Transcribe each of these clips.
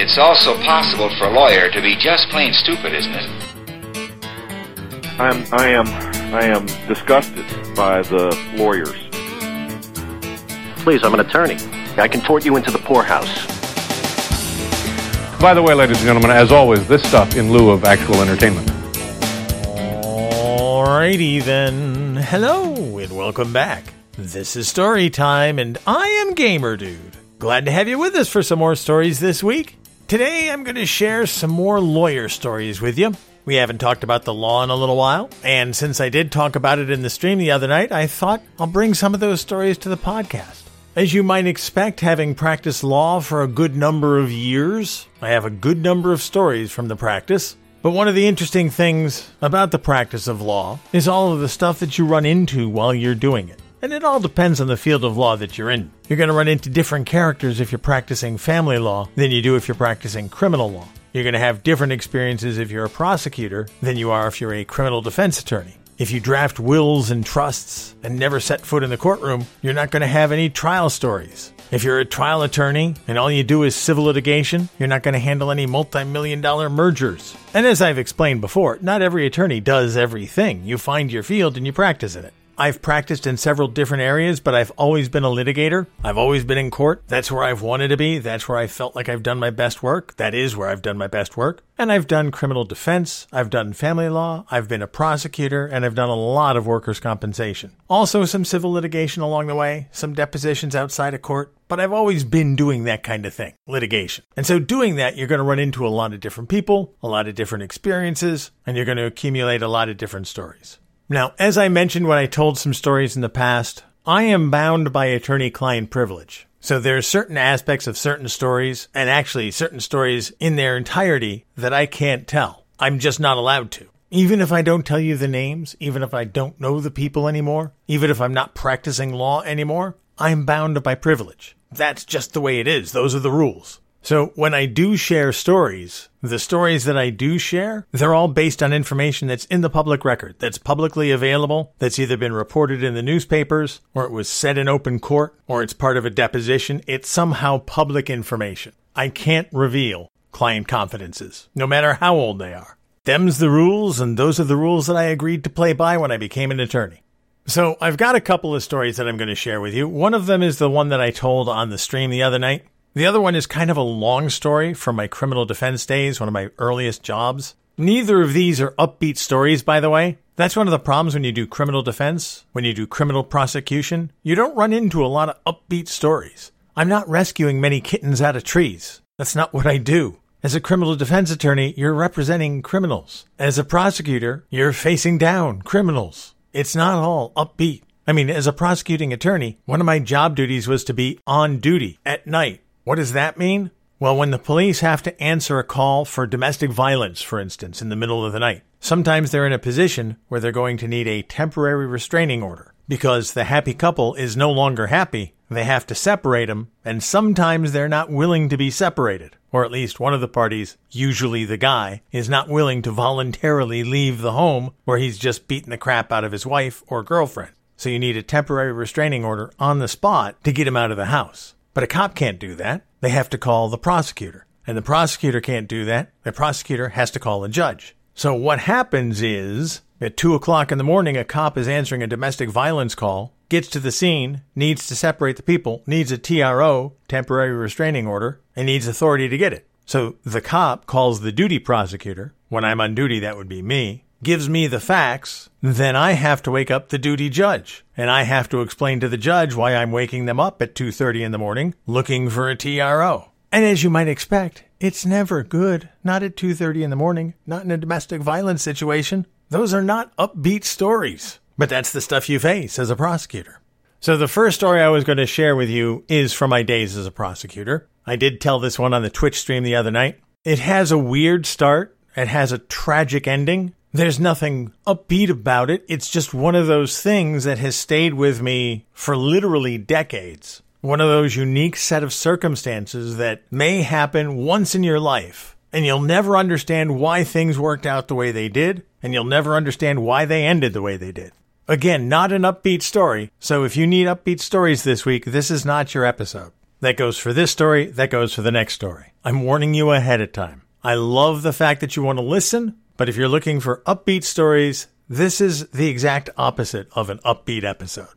It's also possible for a lawyer to be just plain stupid, isn't it? I'm, I am, I am disgusted by the lawyers. Please, I'm an attorney. I can tort you into the poorhouse. By the way, ladies and gentlemen, as always, this stuff in lieu of actual entertainment. Alrighty then. Hello and welcome back. This is Story Time, and I am Gamer Dude. Glad to have you with us for some more stories this week. Today, I'm going to share some more lawyer stories with you. We haven't talked about the law in a little while, and since I did talk about it in the stream the other night, I thought I'll bring some of those stories to the podcast. As you might expect, having practiced law for a good number of years, I have a good number of stories from the practice. But one of the interesting things about the practice of law is all of the stuff that you run into while you're doing it. And it all depends on the field of law that you're in. You're going to run into different characters if you're practicing family law than you do if you're practicing criminal law. You're going to have different experiences if you're a prosecutor than you are if you're a criminal defense attorney. If you draft wills and trusts and never set foot in the courtroom, you're not going to have any trial stories. If you're a trial attorney and all you do is civil litigation, you're not going to handle any multi million dollar mergers. And as I've explained before, not every attorney does everything. You find your field and you practice in it. I've practiced in several different areas, but I've always been a litigator. I've always been in court. That's where I've wanted to be. That's where I felt like I've done my best work. That is where I've done my best work. And I've done criminal defense. I've done family law. I've been a prosecutor and I've done a lot of workers' compensation. Also some civil litigation along the way, some depositions outside of court. But I've always been doing that kind of thing, litigation. And so doing that, you're going to run into a lot of different people, a lot of different experiences, and you're going to accumulate a lot of different stories. Now, as I mentioned when I told some stories in the past, I am bound by attorney client privilege. So there are certain aspects of certain stories, and actually certain stories in their entirety, that I can't tell. I'm just not allowed to. Even if I don't tell you the names, even if I don't know the people anymore, even if I'm not practicing law anymore, I'm bound by privilege. That's just the way it is. Those are the rules. So when I do share stories, the stories that I do share, they're all based on information that's in the public record, that's publicly available, that's either been reported in the newspapers, or it was said in open court, or it's part of a deposition. It's somehow public information. I can't reveal client confidences, no matter how old they are. Them's the rules, and those are the rules that I agreed to play by when I became an attorney. So I've got a couple of stories that I'm going to share with you. One of them is the one that I told on the stream the other night. The other one is kind of a long story from my criminal defense days, one of my earliest jobs. Neither of these are upbeat stories, by the way. That's one of the problems when you do criminal defense, when you do criminal prosecution. You don't run into a lot of upbeat stories. I'm not rescuing many kittens out of trees. That's not what I do. As a criminal defense attorney, you're representing criminals. As a prosecutor, you're facing down criminals. It's not all upbeat. I mean, as a prosecuting attorney, one of my job duties was to be on duty at night what does that mean? Well, when the police have to answer a call for domestic violence, for instance, in the middle of the night, sometimes they're in a position where they're going to need a temporary restraining order because the happy couple is no longer happy. They have to separate them, and sometimes they're not willing to be separated. Or at least one of the parties, usually the guy, is not willing to voluntarily leave the home where he's just beaten the crap out of his wife or girlfriend. So you need a temporary restraining order on the spot to get him out of the house. But a cop can't do that. They have to call the prosecutor. And the prosecutor can't do that. The prosecutor has to call a judge. So what happens is at two o'clock in the morning, a cop is answering a domestic violence call, gets to the scene, needs to separate the people, needs a TRO, temporary restraining order, and needs authority to get it. So the cop calls the duty prosecutor. When I'm on duty, that would be me gives me the facts, then I have to wake up the duty judge. And I have to explain to the judge why I'm waking them up at 2:30 in the morning looking for a TRO. And as you might expect, it's never good. Not at 2:30 in the morning, not in a domestic violence situation. Those are not upbeat stories. But that's the stuff you face as a prosecutor. So the first story I was going to share with you is from my days as a prosecutor. I did tell this one on the Twitch stream the other night. It has a weird start. It has a tragic ending. There's nothing upbeat about it. It's just one of those things that has stayed with me for literally decades. One of those unique set of circumstances that may happen once in your life. And you'll never understand why things worked out the way they did, and you'll never understand why they ended the way they did. Again, not an upbeat story, so if you need upbeat stories this week, this is not your episode. That goes for this story. That goes for the next story. I'm warning you ahead of time. I love the fact that you want to listen, but if you're looking for upbeat stories, this is the exact opposite of an upbeat episode.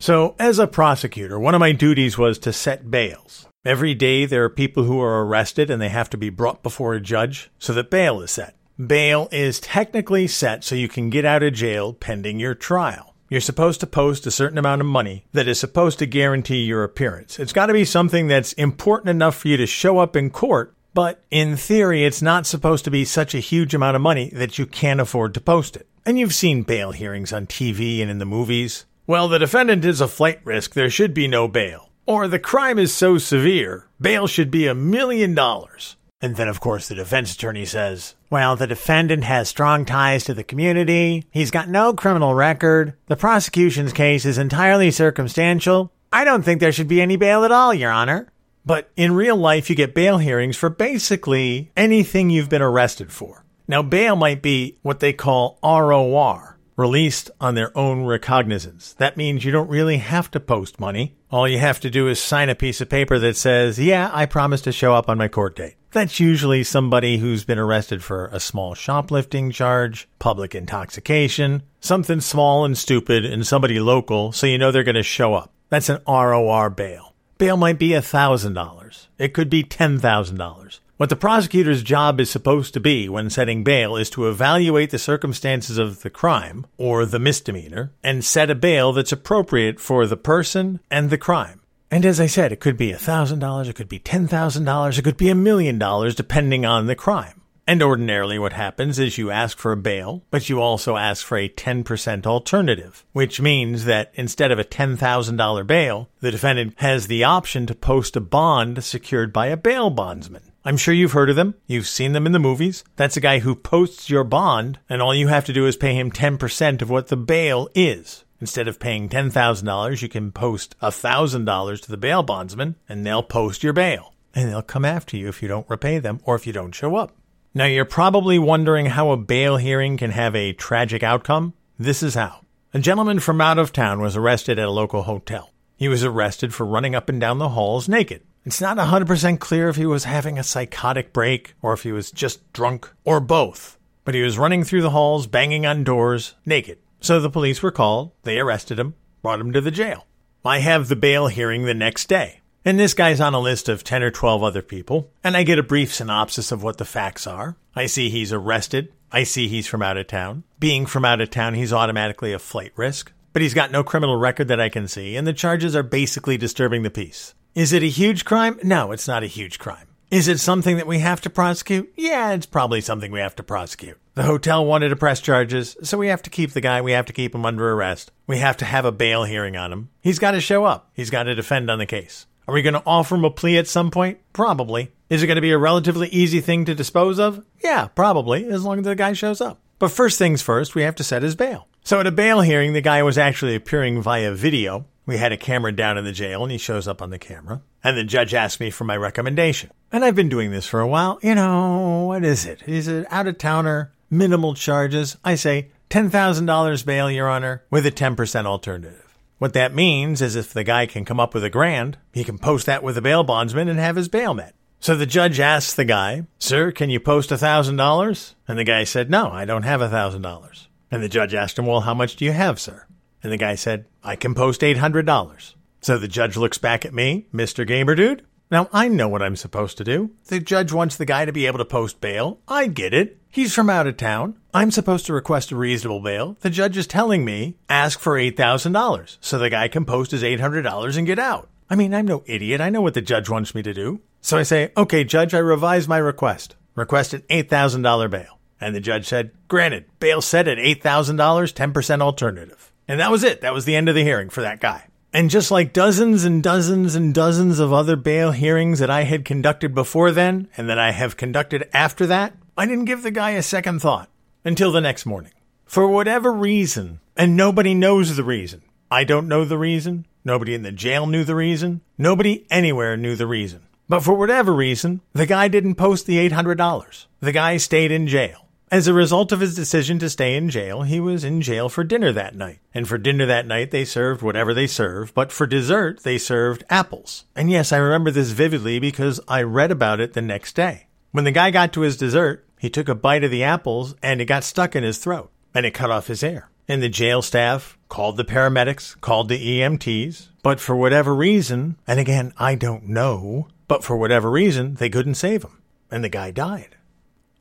So, as a prosecutor, one of my duties was to set bails. Every day there are people who are arrested and they have to be brought before a judge so that bail is set. Bail is technically set so you can get out of jail pending your trial. You're supposed to post a certain amount of money that is supposed to guarantee your appearance. It's got to be something that's important enough for you to show up in court, but in theory, it's not supposed to be such a huge amount of money that you can't afford to post it. And you've seen bail hearings on TV and in the movies. Well, the defendant is a flight risk, there should be no bail. Or the crime is so severe, bail should be a million dollars. And then, of course, the defense attorney says, well, the defendant has strong ties to the community. He's got no criminal record. The prosecution's case is entirely circumstantial. I don't think there should be any bail at all, Your Honor. But in real life, you get bail hearings for basically anything you've been arrested for. Now, bail might be what they call ROR, released on their own recognizance. That means you don't really have to post money. All you have to do is sign a piece of paper that says, yeah, I promise to show up on my court date. That's usually somebody who's been arrested for a small shoplifting charge, public intoxication, something small and stupid, and somebody local, so you know they're going to show up. That's an ROR bail. Bail might be $1,000. It could be $10,000. What the prosecutor's job is supposed to be when setting bail is to evaluate the circumstances of the crime or the misdemeanor and set a bail that's appropriate for the person and the crime. And as I said, it could be $1,000, it could be $10,000, it could be a million dollars depending on the crime. And ordinarily what happens is you ask for a bail, but you also ask for a 10% alternative, which means that instead of a $10,000 bail, the defendant has the option to post a bond secured by a bail bondsman. I'm sure you've heard of them. You've seen them in the movies. That's a guy who posts your bond, and all you have to do is pay him 10% of what the bail is. Instead of paying $10,000, you can post $1,000 to the bail bondsman, and they'll post your bail. And they'll come after you if you don't repay them or if you don't show up. Now, you're probably wondering how a bail hearing can have a tragic outcome. This is how. A gentleman from out of town was arrested at a local hotel. He was arrested for running up and down the halls naked. It's not 100% clear if he was having a psychotic break or if he was just drunk or both. But he was running through the halls, banging on doors, naked. So the police were called, they arrested him, brought him to the jail. I have the bail hearing the next day. And this guy's on a list of 10 or 12 other people, and I get a brief synopsis of what the facts are. I see he's arrested. I see he's from out of town. Being from out of town, he's automatically a flight risk. But he's got no criminal record that I can see, and the charges are basically disturbing the peace. Is it a huge crime? No, it's not a huge crime. Is it something that we have to prosecute? Yeah, it's probably something we have to prosecute. The hotel wanted to press charges, so we have to keep the guy. We have to keep him under arrest. We have to have a bail hearing on him. He's got to show up. He's got to defend on the case. Are we going to offer him a plea at some point? Probably. Is it going to be a relatively easy thing to dispose of? Yeah, probably, as long as the guy shows up. But first things first, we have to set his bail. So at a bail hearing, the guy was actually appearing via video. We had a camera down in the jail and he shows up on the camera. And the judge asked me for my recommendation. And I've been doing this for a while. You know, what is it? Is it out of towner, minimal charges? I say $10,000 bail, Your Honor, with a 10% alternative. What that means is if the guy can come up with a grand, he can post that with a bail bondsman and have his bail met. So the judge asks the guy, Sir, can you post a $1,000? And the guy said, No, I don't have a $1,000. And the judge asked him, Well, how much do you have, sir? And the guy said, I can post $800. So the judge looks back at me, Mr. Gamer Dude. Now I know what I'm supposed to do. The judge wants the guy to be able to post bail. I get it. He's from out of town. I'm supposed to request a reasonable bail. The judge is telling me, ask for $8,000 so the guy can post his $800 and get out. I mean, I'm no idiot. I know what the judge wants me to do. So I say, okay, judge, I revise my request. Request an $8,000 bail. And the judge said, granted, bail set at $8,000, 10% alternative. And that was it. That was the end of the hearing for that guy. And just like dozens and dozens and dozens of other bail hearings that I had conducted before then and that I have conducted after that, I didn't give the guy a second thought until the next morning. For whatever reason, and nobody knows the reason. I don't know the reason. Nobody in the jail knew the reason. Nobody anywhere knew the reason. But for whatever reason, the guy didn't post the $800. The guy stayed in jail. As a result of his decision to stay in jail, he was in jail for dinner that night. And for dinner that night, they served whatever they served, but for dessert, they served apples. And yes, I remember this vividly because I read about it the next day. When the guy got to his dessert, he took a bite of the apples and it got stuck in his throat and it cut off his air. And the jail staff called the paramedics, called the EMTs, but for whatever reason, and again, I don't know, but for whatever reason, they couldn't save him. And the guy died.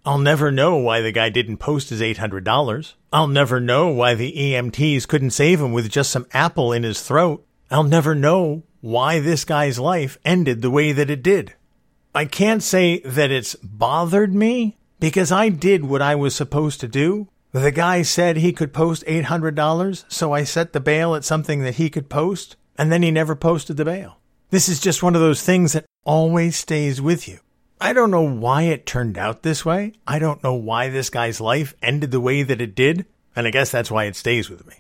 I'll never know why the guy didn't post his $800. I'll never know why the EMTs couldn't save him with just some apple in his throat. I'll never know why this guy's life ended the way that it did. I can't say that it's bothered me because I did what I was supposed to do. The guy said he could post $800, so I set the bail at something that he could post, and then he never posted the bail. This is just one of those things that always stays with you. I don't know why it turned out this way. I don't know why this guy's life ended the way that it did, and I guess that's why it stays with me.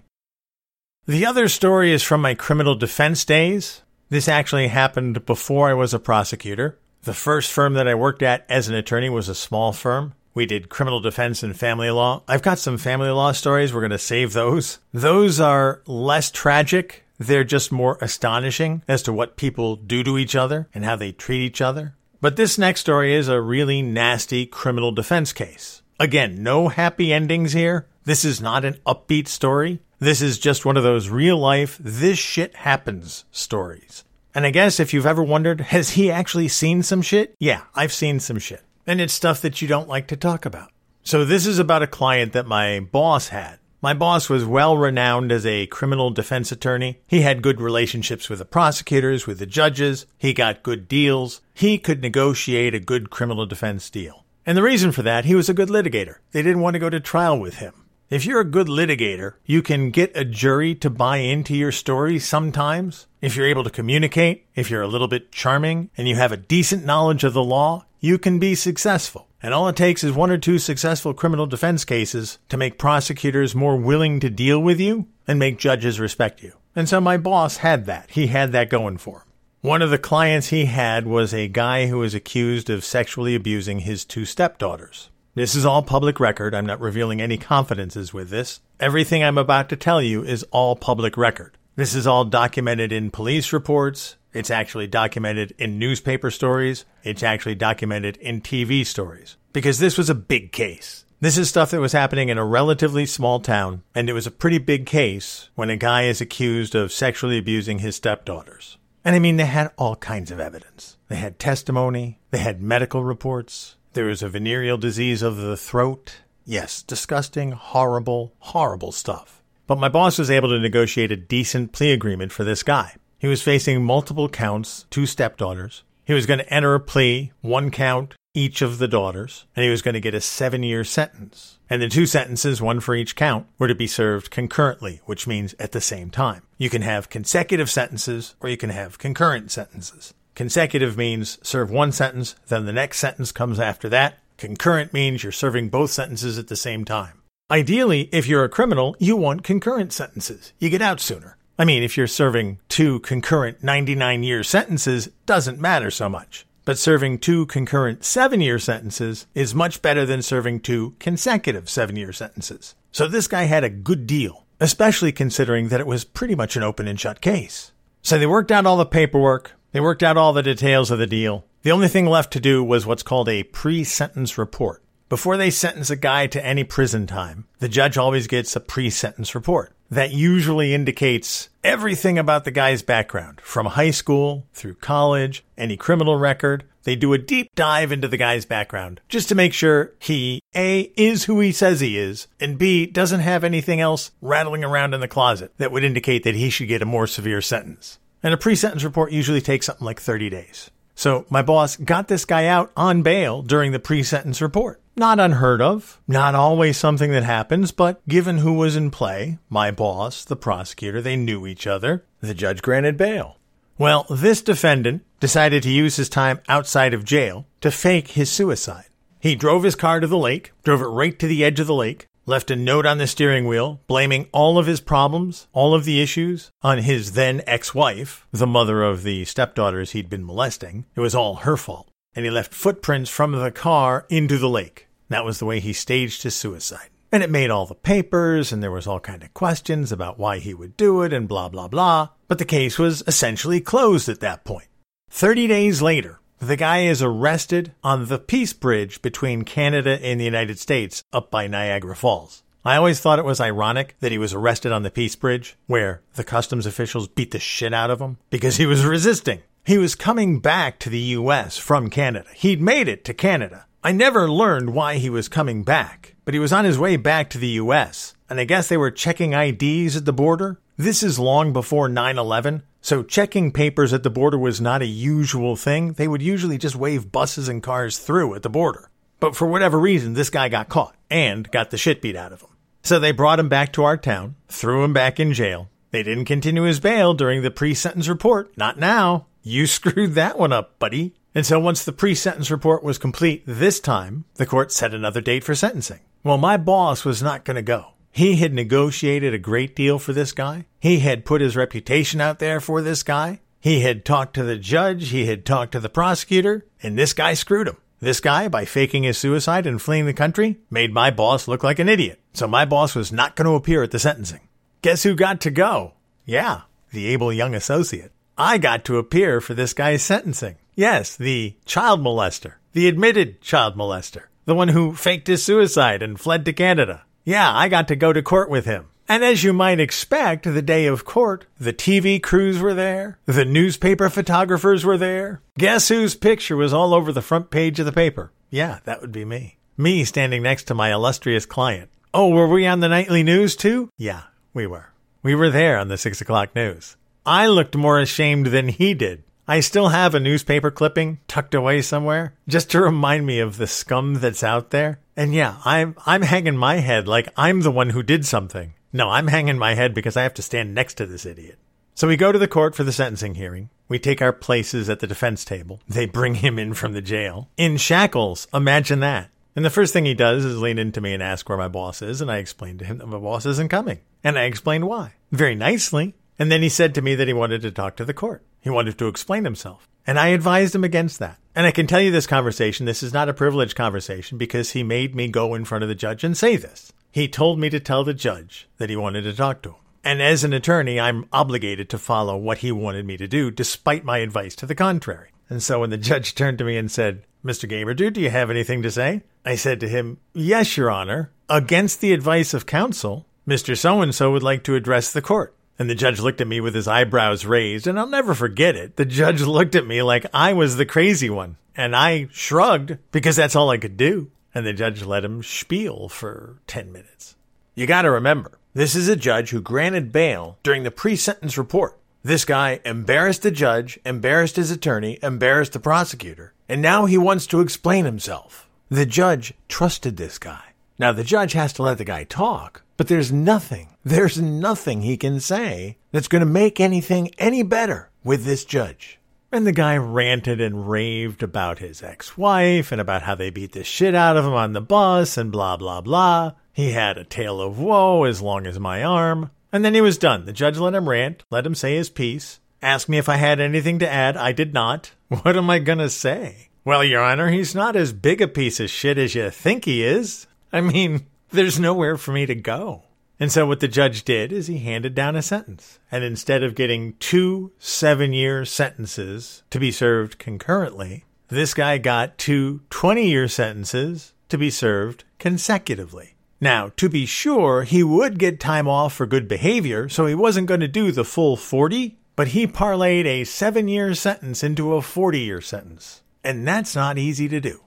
The other story is from my criminal defense days. This actually happened before I was a prosecutor. The first firm that I worked at as an attorney was a small firm. We did criminal defense and family law. I've got some family law stories. We're going to save those. Those are less tragic. They're just more astonishing as to what people do to each other and how they treat each other. But this next story is a really nasty criminal defense case. Again, no happy endings here. This is not an upbeat story. This is just one of those real life, this shit happens stories. And I guess if you've ever wondered, has he actually seen some shit? Yeah, I've seen some shit. And it's stuff that you don't like to talk about. So this is about a client that my boss had. My boss was well renowned as a criminal defense attorney. He had good relationships with the prosecutors, with the judges. He got good deals. He could negotiate a good criminal defense deal. And the reason for that, he was a good litigator. They didn't want to go to trial with him. If you're a good litigator, you can get a jury to buy into your story sometimes. If you're able to communicate, if you're a little bit charming, and you have a decent knowledge of the law, you can be successful. And all it takes is one or two successful criminal defense cases to make prosecutors more willing to deal with you and make judges respect you. And so my boss had that. He had that going for him. One of the clients he had was a guy who was accused of sexually abusing his two stepdaughters. This is all public record. I'm not revealing any confidences with this. Everything I'm about to tell you is all public record. This is all documented in police reports, it's actually documented in newspaper stories. It's actually documented in TV stories because this was a big case. This is stuff that was happening in a relatively small town, and it was a pretty big case when a guy is accused of sexually abusing his stepdaughters. And I mean, they had all kinds of evidence. They had testimony, they had medical reports, there was a venereal disease of the throat. Yes, disgusting, horrible, horrible stuff. But my boss was able to negotiate a decent plea agreement for this guy. He was facing multiple counts, two stepdaughters. He was going to enter a plea, one count each of the daughters, and he was going to get a seven year sentence. And the two sentences, one for each count, were to be served concurrently, which means at the same time. You can have consecutive sentences or you can have concurrent sentences. Consecutive means serve one sentence, then the next sentence comes after that. Concurrent means you're serving both sentences at the same time. Ideally, if you're a criminal, you want concurrent sentences. You get out sooner. I mean, if you're serving two concurrent 99 year sentences, doesn't matter so much. But serving two concurrent seven year sentences is much better than serving two consecutive seven year sentences. So this guy had a good deal, especially considering that it was pretty much an open and shut case. So they worked out all the paperwork, they worked out all the details of the deal. The only thing left to do was what's called a pre sentence report. Before they sentence a guy to any prison time, the judge always gets a pre sentence report that usually indicates everything about the guy's background from high school through college, any criminal record. They do a deep dive into the guy's background just to make sure he A is who he says he is and B doesn't have anything else rattling around in the closet that would indicate that he should get a more severe sentence. And a pre-sentence report usually takes something like 30 days. So my boss got this guy out on bail during the pre-sentence report. Not unheard of, not always something that happens, but given who was in play, my boss, the prosecutor, they knew each other, the judge granted bail. Well, this defendant decided to use his time outside of jail to fake his suicide. He drove his car to the lake, drove it right to the edge of the lake, left a note on the steering wheel blaming all of his problems, all of the issues on his then ex-wife, the mother of the stepdaughters he'd been molesting. It was all her fault. And he left footprints from the car into the lake. That was the way he staged his suicide. And it made all the papers, and there was all kind of questions about why he would do it, and blah, blah, blah. But the case was essentially closed at that point. 30 days later, the guy is arrested on the Peace Bridge between Canada and the United States up by Niagara Falls. I always thought it was ironic that he was arrested on the Peace Bridge, where the customs officials beat the shit out of him because he was resisting. He was coming back to the US from Canada. He'd made it to Canada. I never learned why he was coming back, but he was on his way back to the US. And I guess they were checking IDs at the border. This is long before 9 11, so checking papers at the border was not a usual thing. They would usually just wave buses and cars through at the border. But for whatever reason, this guy got caught and got the shit beat out of him. So they brought him back to our town, threw him back in jail. They didn't continue his bail during the pre sentence report. Not now. You screwed that one up, buddy. And so once the pre sentence report was complete this time, the court set another date for sentencing. Well, my boss was not going to go. He had negotiated a great deal for this guy. He had put his reputation out there for this guy. He had talked to the judge. He had talked to the prosecutor. And this guy screwed him. This guy, by faking his suicide and fleeing the country, made my boss look like an idiot. So my boss was not going to appear at the sentencing. Guess who got to go? Yeah, the able young associate. I got to appear for this guy's sentencing. Yes, the child molester, the admitted child molester, the one who faked his suicide and fled to Canada. Yeah, I got to go to court with him. And as you might expect, the day of court, the TV crews were there, the newspaper photographers were there. Guess whose picture was all over the front page of the paper? Yeah, that would be me. Me standing next to my illustrious client. Oh, were we on the nightly news too? Yeah, we were. We were there on the six o'clock news. I looked more ashamed than he did. I still have a newspaper clipping tucked away somewhere just to remind me of the scum that's out there. And yeah, I'm I'm hanging my head like I'm the one who did something. No, I'm hanging my head because I have to stand next to this idiot. So we go to the court for the sentencing hearing. We take our places at the defense table. They bring him in from the jail. In shackles. Imagine that. And the first thing he does is lean into me and ask where my boss is, and I explain to him that my boss isn't coming. And I explained why. Very nicely. And then he said to me that he wanted to talk to the court. He wanted to explain himself. And I advised him against that. And I can tell you this conversation, this is not a privileged conversation because he made me go in front of the judge and say this. He told me to tell the judge that he wanted to talk to him. And as an attorney, I'm obligated to follow what he wanted me to do, despite my advice to the contrary. And so when the judge turned to me and said, Mr. Gamerdude, do you have anything to say? I said to him, Yes, Your Honor. Against the advice of counsel, Mr. So and so would like to address the court. And the judge looked at me with his eyebrows raised, and I'll never forget it. The judge looked at me like I was the crazy one, and I shrugged because that's all I could do and the judge let him spiel for 10 minutes. You got to remember, this is a judge who granted bail during the pre sentence report. This guy embarrassed the judge, embarrassed his attorney, embarrassed the prosecutor, and now he wants to explain himself. The judge trusted this guy. Now, the judge has to let the guy talk, but there's nothing, there's nothing he can say that's going to make anything any better with this judge. And the guy ranted and raved about his ex wife and about how they beat the shit out of him on the bus and blah, blah, blah. He had a tale of woe as long as my arm. And then he was done. The judge let him rant, let him say his piece, asked me if I had anything to add. I did not. What am I going to say? Well, Your Honor, he's not as big a piece of shit as you think he is. I mean, there's nowhere for me to go. And so what the judge did is he handed down a sentence. And instead of getting two seven year sentences to be served concurrently, this guy got two 20 year sentences to be served consecutively. Now, to be sure, he would get time off for good behavior, so he wasn't going to do the full 40, but he parlayed a seven year sentence into a 40 year sentence. And that's not easy to do.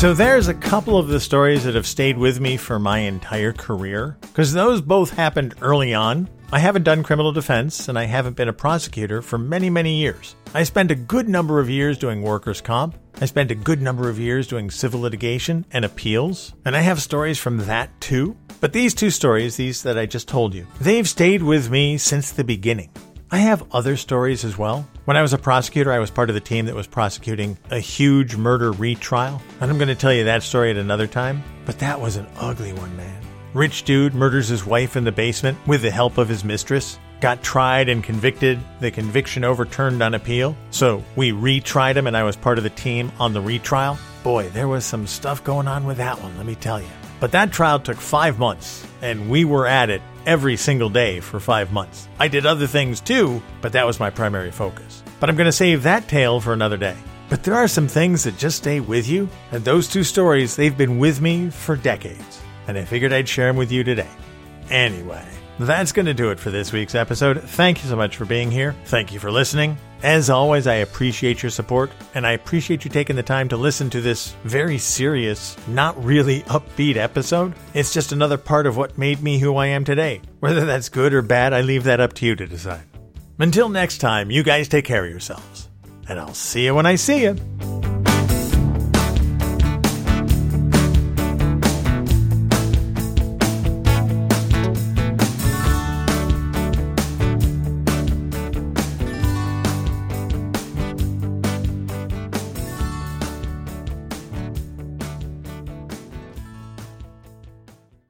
So there's a couple of the stories that have stayed with me for my entire career, because those both happened early on. I haven't done criminal defense, and I haven't been a prosecutor for many, many years. I spent a good number of years doing workers' comp. I spent a good number of years doing civil litigation and appeals, and I have stories from that too. But these two stories, these that I just told you, they've stayed with me since the beginning. I have other stories as well. When I was a prosecutor, I was part of the team that was prosecuting a huge murder retrial. And I'm going to tell you that story at another time, but that was an ugly one, man. Rich dude murders his wife in the basement with the help of his mistress. got tried and convicted, the conviction overturned on appeal. So we retried him, and I was part of the team on the retrial. Boy, there was some stuff going on with that one, let me tell you. But that trial took five months, and we were at it every single day for five months. I did other things too, but that was my primary focus. But I'm going to save that tale for another day. But there are some things that just stay with you, and those two stories, they've been with me for decades, and I figured I'd share them with you today. Anyway, that's going to do it for this week's episode. Thank you so much for being here. Thank you for listening. As always, I appreciate your support, and I appreciate you taking the time to listen to this very serious, not really upbeat episode. It's just another part of what made me who I am today. Whether that's good or bad, I leave that up to you to decide. Until next time, you guys take care of yourselves and I'll see you when I see you.